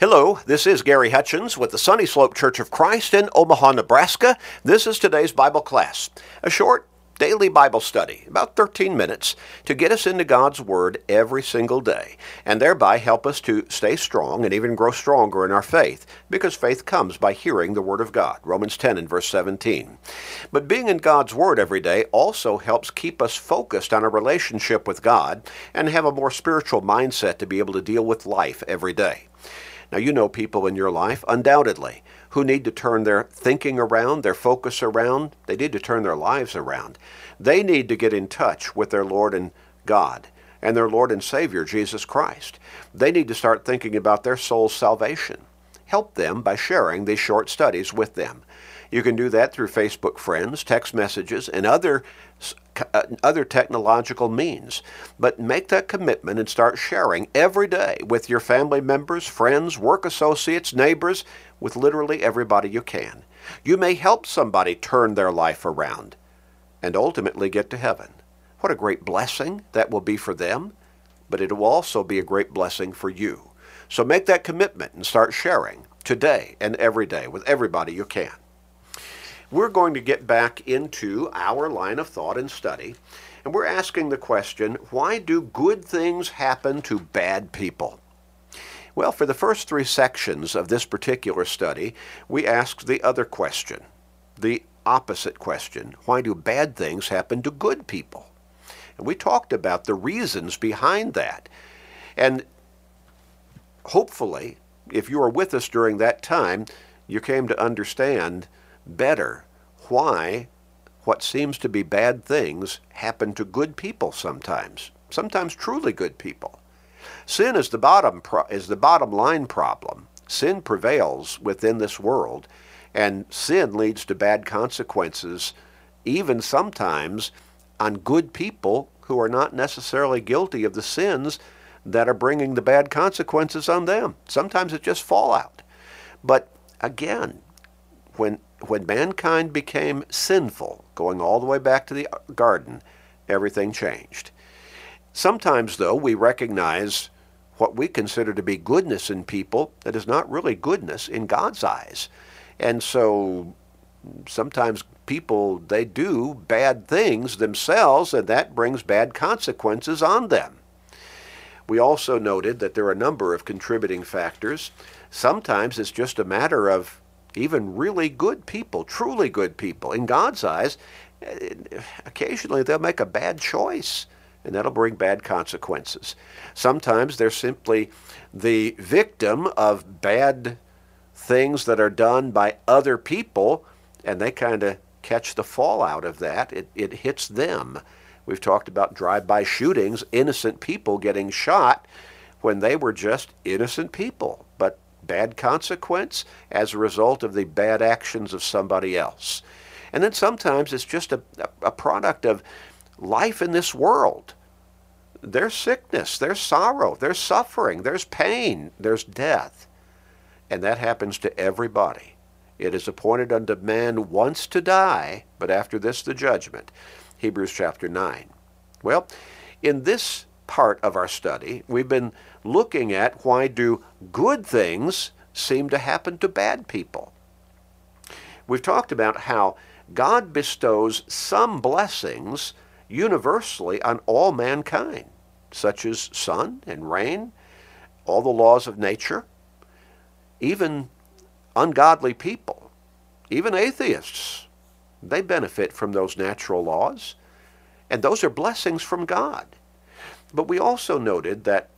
Hello, this is Gary Hutchins with the Sunny Slope Church of Christ in Omaha, Nebraska. This is today's Bible class, a short daily Bible study, about 13 minutes, to get us into God's Word every single day, and thereby help us to stay strong and even grow stronger in our faith, because faith comes by hearing the Word of God. Romans 10 and verse 17. But being in God's Word every day also helps keep us focused on a relationship with God and have a more spiritual mindset to be able to deal with life every day. Now, you know people in your life, undoubtedly, who need to turn their thinking around, their focus around. They need to turn their lives around. They need to get in touch with their Lord and God and their Lord and Savior, Jesus Christ. They need to start thinking about their soul's salvation. Help them by sharing these short studies with them. You can do that through Facebook friends, text messages, and other uh, other technological means. But make that commitment and start sharing every day with your family members, friends, work associates, neighbors, with literally everybody you can. You may help somebody turn their life around and ultimately get to heaven. What a great blessing that will be for them, but it will also be a great blessing for you. So make that commitment and start sharing today and every day with everybody you can we're going to get back into our line of thought and study, and we're asking the question why do good things happen to bad people? Well, for the first three sections of this particular study, we asked the other question, the opposite question why do bad things happen to good people? And we talked about the reasons behind that. And hopefully, if you were with us during that time, you came to understand better why what seems to be bad things happen to good people sometimes, sometimes truly good people. Sin is the bottom is the bottom line problem. Sin prevails within this world, and sin leads to bad consequences, even sometimes on good people who are not necessarily guilty of the sins that are bringing the bad consequences on them. Sometimes it's just fallout. But again, when when mankind became sinful, going all the way back to the garden, everything changed. Sometimes, though, we recognize what we consider to be goodness in people that is not really goodness in God's eyes. And so sometimes people, they do bad things themselves, and that brings bad consequences on them. We also noted that there are a number of contributing factors. Sometimes it's just a matter of even really good people, truly good people, in God's eyes, occasionally they'll make a bad choice and that'll bring bad consequences. Sometimes they're simply the victim of bad things that are done by other people and they kind of catch the fallout of that. It, it hits them. We've talked about drive-by shootings, innocent people getting shot when they were just innocent people. But bad consequence as a result of the bad actions of somebody else. And then sometimes it's just a, a product of life in this world. There's sickness, there's sorrow, there's suffering, there's pain, there's death. And that happens to everybody. It is appointed unto man once to die, but after this the judgment. Hebrews chapter 9. Well, in this part of our study, we've been looking at why do good things seem to happen to bad people. We've talked about how God bestows some blessings universally on all mankind, such as sun and rain, all the laws of nature, even ungodly people, even atheists. They benefit from those natural laws, and those are blessings from God. But we also noted that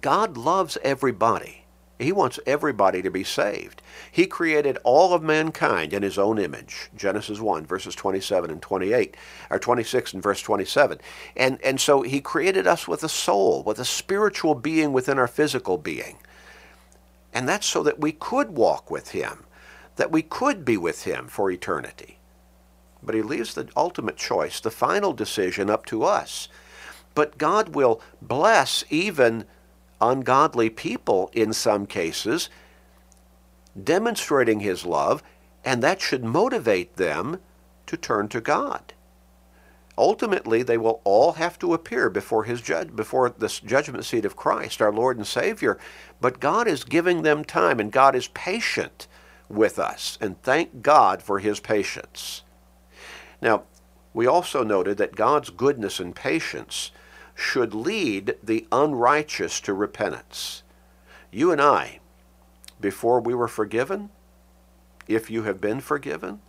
God loves everybody. He wants everybody to be saved. He created all of mankind in his own image. Genesis 1, verses 27 and 28, or 26 and verse 27. And, and so he created us with a soul, with a spiritual being within our physical being. And that's so that we could walk with him, that we could be with him for eternity. But he leaves the ultimate choice, the final decision, up to us. But God will bless even ungodly people in some cases, demonstrating his love, and that should motivate them to turn to God. ultimately they will all have to appear before his judge before this judgment seat of Christ, our Lord and Savior. But God is giving them time and God is patient with us. And thank God for his patience. Now, we also noted that God's goodness and patience should lead the unrighteous to repentance. You and I, before we were forgiven, if you have been forgiven,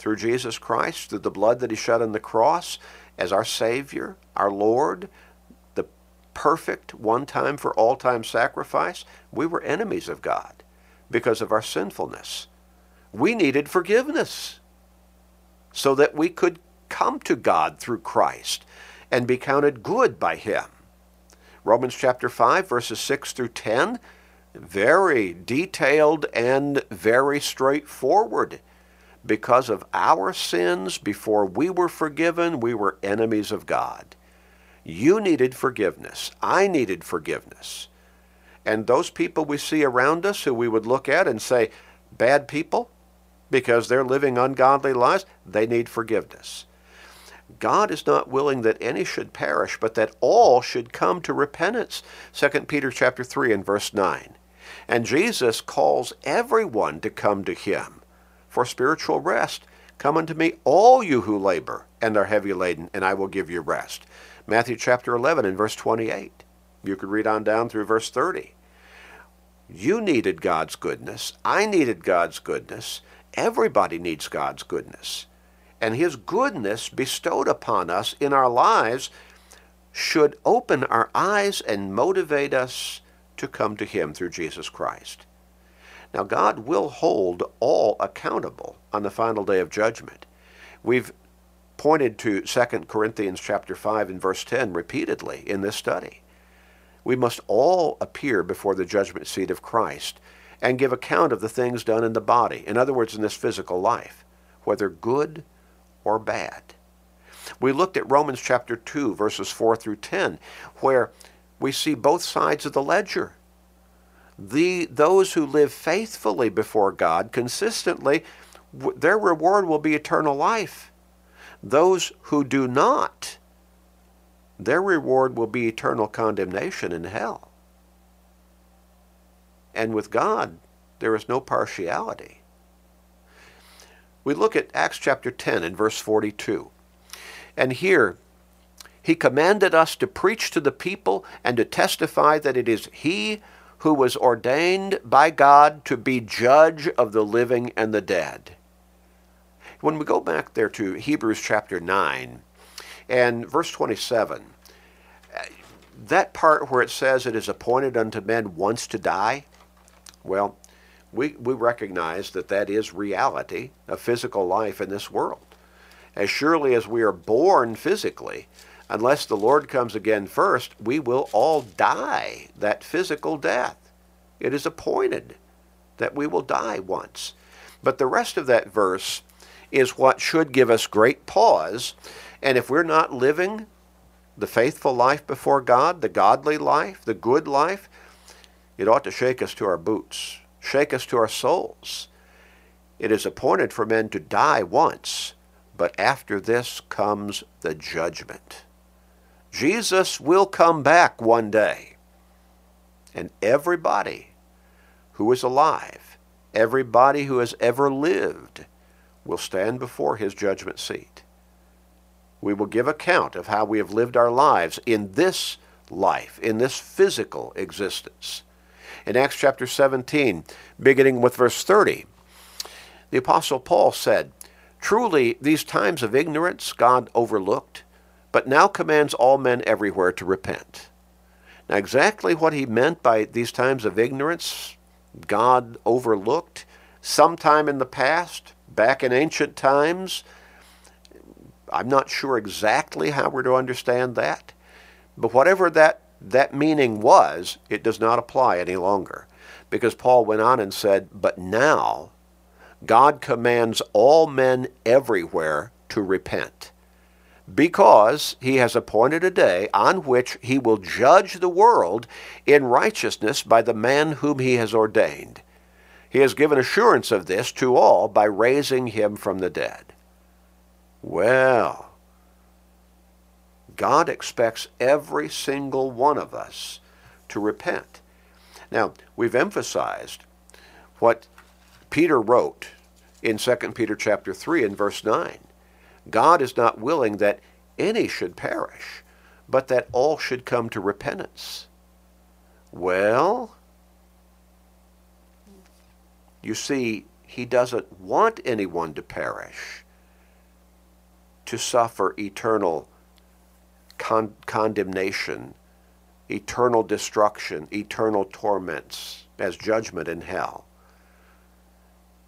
through Jesus Christ, through the blood that he shed on the cross as our Savior, our Lord, the perfect one time for all time sacrifice, we were enemies of God because of our sinfulness. We needed forgiveness so that we could come to God through Christ and be counted good by him. Romans chapter 5 verses 6 through 10 very detailed and very straightforward because of our sins, before we were forgiven, we were enemies of God. You needed forgiveness. I needed forgiveness. And those people we see around us who we would look at and say, bad people, because they're living ungodly lives, they need forgiveness. God is not willing that any should perish, but that all should come to repentance. 2 Peter chapter 3 and verse 9. And Jesus calls everyone to come to him for spiritual rest. Come unto me, all you who labor and are heavy laden, and I will give you rest. Matthew chapter 11 and verse 28. You could read on down through verse 30. You needed God's goodness. I needed God's goodness. Everybody needs God's goodness. And His goodness bestowed upon us in our lives should open our eyes and motivate us to come to Him through Jesus Christ. Now, God will hold all accountable on the final day of judgment. We've pointed to 2 Corinthians chapter 5 and verse 10 repeatedly in this study. We must all appear before the judgment seat of Christ and give account of the things done in the body, in other words, in this physical life, whether good or bad. We looked at Romans chapter 2, verses 4 through 10, where we see both sides of the ledger the, those who live faithfully before God consistently, their reward will be eternal life. Those who do not, their reward will be eternal condemnation in hell. And with God, there is no partiality. We look at Acts chapter 10 and verse 42. And here, he commanded us to preach to the people and to testify that it is he who was ordained by God to be judge of the living and the dead. When we go back there to Hebrews chapter 9 and verse 27, that part where it says it is appointed unto men once to die, well, we, we recognize that that is reality of physical life in this world. As surely as we are born physically, unless the Lord comes again first, we will all die that physical death. It is appointed that we will die once. But the rest of that verse is what should give us great pause. And if we're not living the faithful life before God, the godly life, the good life, it ought to shake us to our boots, shake us to our souls. It is appointed for men to die once, but after this comes the judgment. Jesus will come back one day, and everybody who is alive, everybody who has ever lived, will stand before his judgment seat. We will give account of how we have lived our lives in this life, in this physical existence. In Acts chapter 17, beginning with verse 30, the Apostle Paul said, Truly, these times of ignorance God overlooked but now commands all men everywhere to repent. Now, exactly what he meant by these times of ignorance, God overlooked sometime in the past, back in ancient times, I'm not sure exactly how we're to understand that, but whatever that, that meaning was, it does not apply any longer. Because Paul went on and said, But now God commands all men everywhere to repent because he has appointed a day on which he will judge the world in righteousness by the man whom he has ordained. He has given assurance of this to all by raising him from the dead. Well, God expects every single one of us to repent. Now, we've emphasized what Peter wrote in 2 Peter chapter 3 and verse 9. God is not willing that any should perish, but that all should come to repentance. Well, you see, he doesn't want anyone to perish, to suffer eternal con- condemnation, eternal destruction, eternal torments as judgment in hell.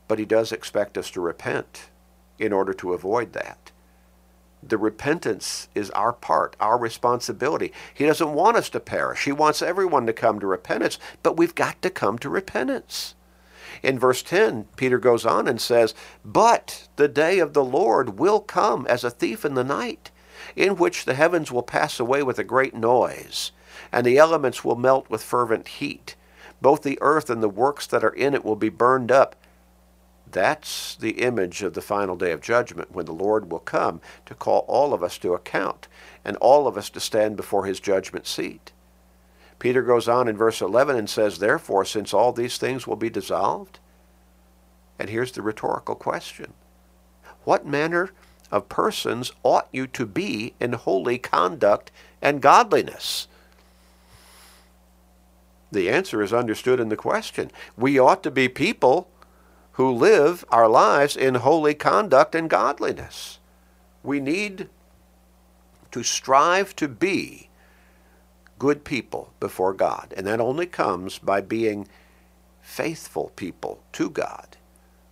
But he does expect us to repent in order to avoid that. The repentance is our part, our responsibility. He doesn't want us to perish. He wants everyone to come to repentance, but we've got to come to repentance. In verse 10, Peter goes on and says, But the day of the Lord will come as a thief in the night, in which the heavens will pass away with a great noise, and the elements will melt with fervent heat. Both the earth and the works that are in it will be burned up. That's the image of the final day of judgment when the Lord will come to call all of us to account and all of us to stand before his judgment seat. Peter goes on in verse 11 and says, Therefore, since all these things will be dissolved, and here's the rhetorical question What manner of persons ought you to be in holy conduct and godliness? The answer is understood in the question. We ought to be people who live our lives in holy conduct and godliness. We need to strive to be good people before God, and that only comes by being faithful people to God,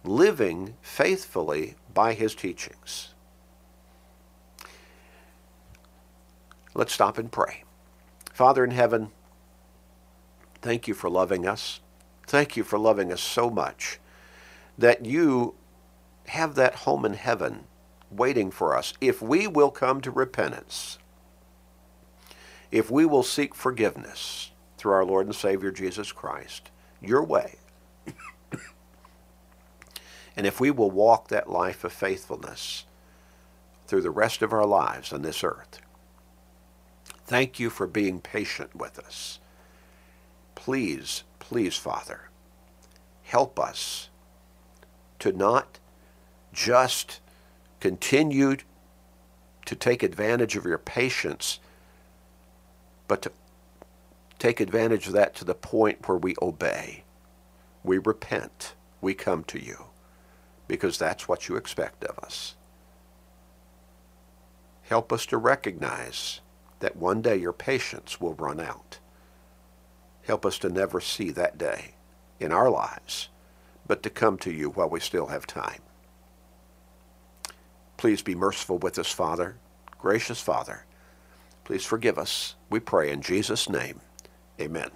living faithfully by His teachings. Let's stop and pray. Father in heaven, thank you for loving us. Thank you for loving us so much that you have that home in heaven waiting for us if we will come to repentance, if we will seek forgiveness through our Lord and Savior Jesus Christ, your way, and if we will walk that life of faithfulness through the rest of our lives on this earth. Thank you for being patient with us. Please, please, Father, help us to not just continue to take advantage of your patience, but to take advantage of that to the point where we obey. We repent. We come to you because that's what you expect of us. Help us to recognize that one day your patience will run out. Help us to never see that day in our lives but to come to you while we still have time. Please be merciful with us, Father, gracious Father. Please forgive us. We pray in Jesus' name. Amen.